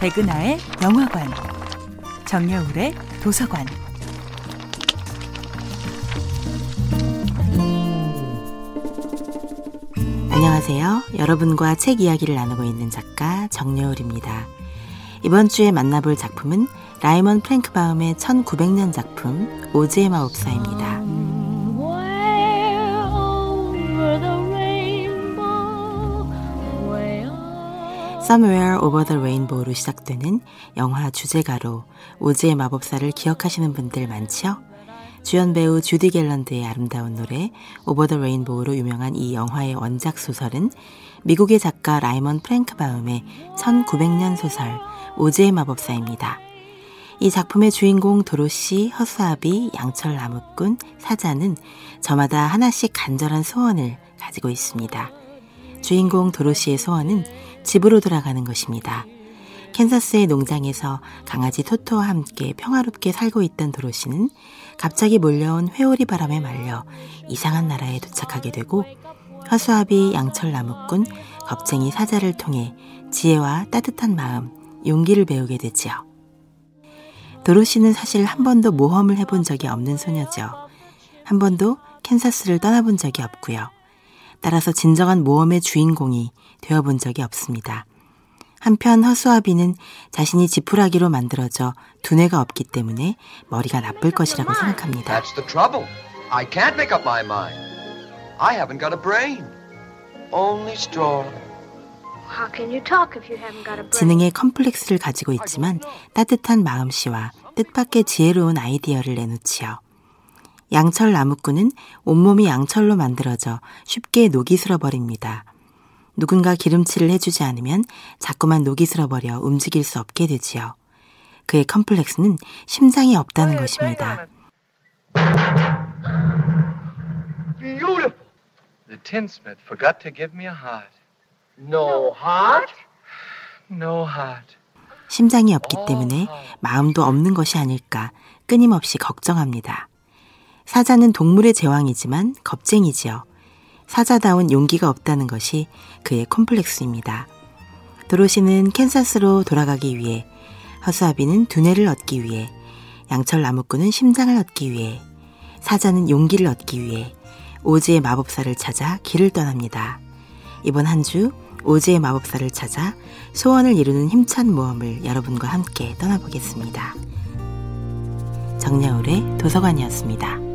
백은하의 영화관, 정여울의 도서관. 안녕하세요. 여러분과 책 이야기를 나누고 있는 작가 정여울입니다. 이번 주에 만나볼 작품은 라이먼 프랭크바움의 1900년 작품 오즈의 마법사입니다. Somewhere Over the Rainbow로 시작되는 영화 주제가로 오즈의 마법사를 기억하시는 분들 많지요? 주연 배우 주디 갤런드의 아름다운 노래 Over the Rainbow로 유명한 이 영화의 원작 소설은 미국의 작가 라이먼 프랭크 바움의 1900년 소설 오즈의 마법사입니다. 이 작품의 주인공 도로시, 허수아비, 양철 나무꾼, 사자는 저마다 하나씩 간절한 소원을 가지고 있습니다. 주인공 도로시의 소원은 집으로 돌아가는 것입니다. 캔사스의 농장에서 강아지 토토와 함께 평화롭게 살고 있던 도로시는 갑자기 몰려온 회오리 바람에 말려 이상한 나라에 도착하게 되고 허수아비, 양철 나무꾼, 겁쟁이 사자를 통해 지혜와 따뜻한 마음, 용기를 배우게 되지요. 도로시는 사실 한 번도 모험을 해본 적이 없는 소녀죠. 한 번도 캔사스를 떠나본 적이 없고요. 따라서 진정한 모험의 주인공이 되어본 적이 없습니다. 한편 허수아비는 자신이 지푸라기로 만들어져 두뇌가 없기 때문에 머리가 나쁠 것이라고 생각합니다. That's the trouble. I can't make up my mind. I haven't got a brain. Only straw. How can you talk if you haven't got a brain? 지능의 컴플렉스를 가지고 있지만 따뜻한 마음씨와 뜻밖의 지혜로운 아이디어를 내놓지요. 양철 나무꾼은 온몸이 양철로 만들어져 쉽게 녹이 슬어버립니다. 누군가 기름칠을 해주지 않으면 자꾸만 녹이 슬어버려 움직일 수 없게 되지요. 그의 컴플렉스는 심장이 없다는 것입니다. Beautiful. The tinsmith forgot to give me a heart. No heart? No heart. 심장이 없기 때문에 마음도 없는 것이 아닐까 끊임없이 걱정합니다. 사자는 동물의 제왕이지만 겁쟁이지요. 사자다운 용기가 없다는 것이 그의 콤플렉스입니다. 도로시는 캔사스로 돌아가기 위해, 허수아비는 두뇌를 얻기 위해, 양철 나무꾼은 심장을 얻기 위해, 사자는 용기를 얻기 위해 오즈의 마법사를 찾아 길을 떠납니다. 이번 한 주 오즈의 마법사를 찾아 소원을 이루는 힘찬 모험을 여러분과 함께 떠나보겠습니다. 정여울의 도서관이었습니다.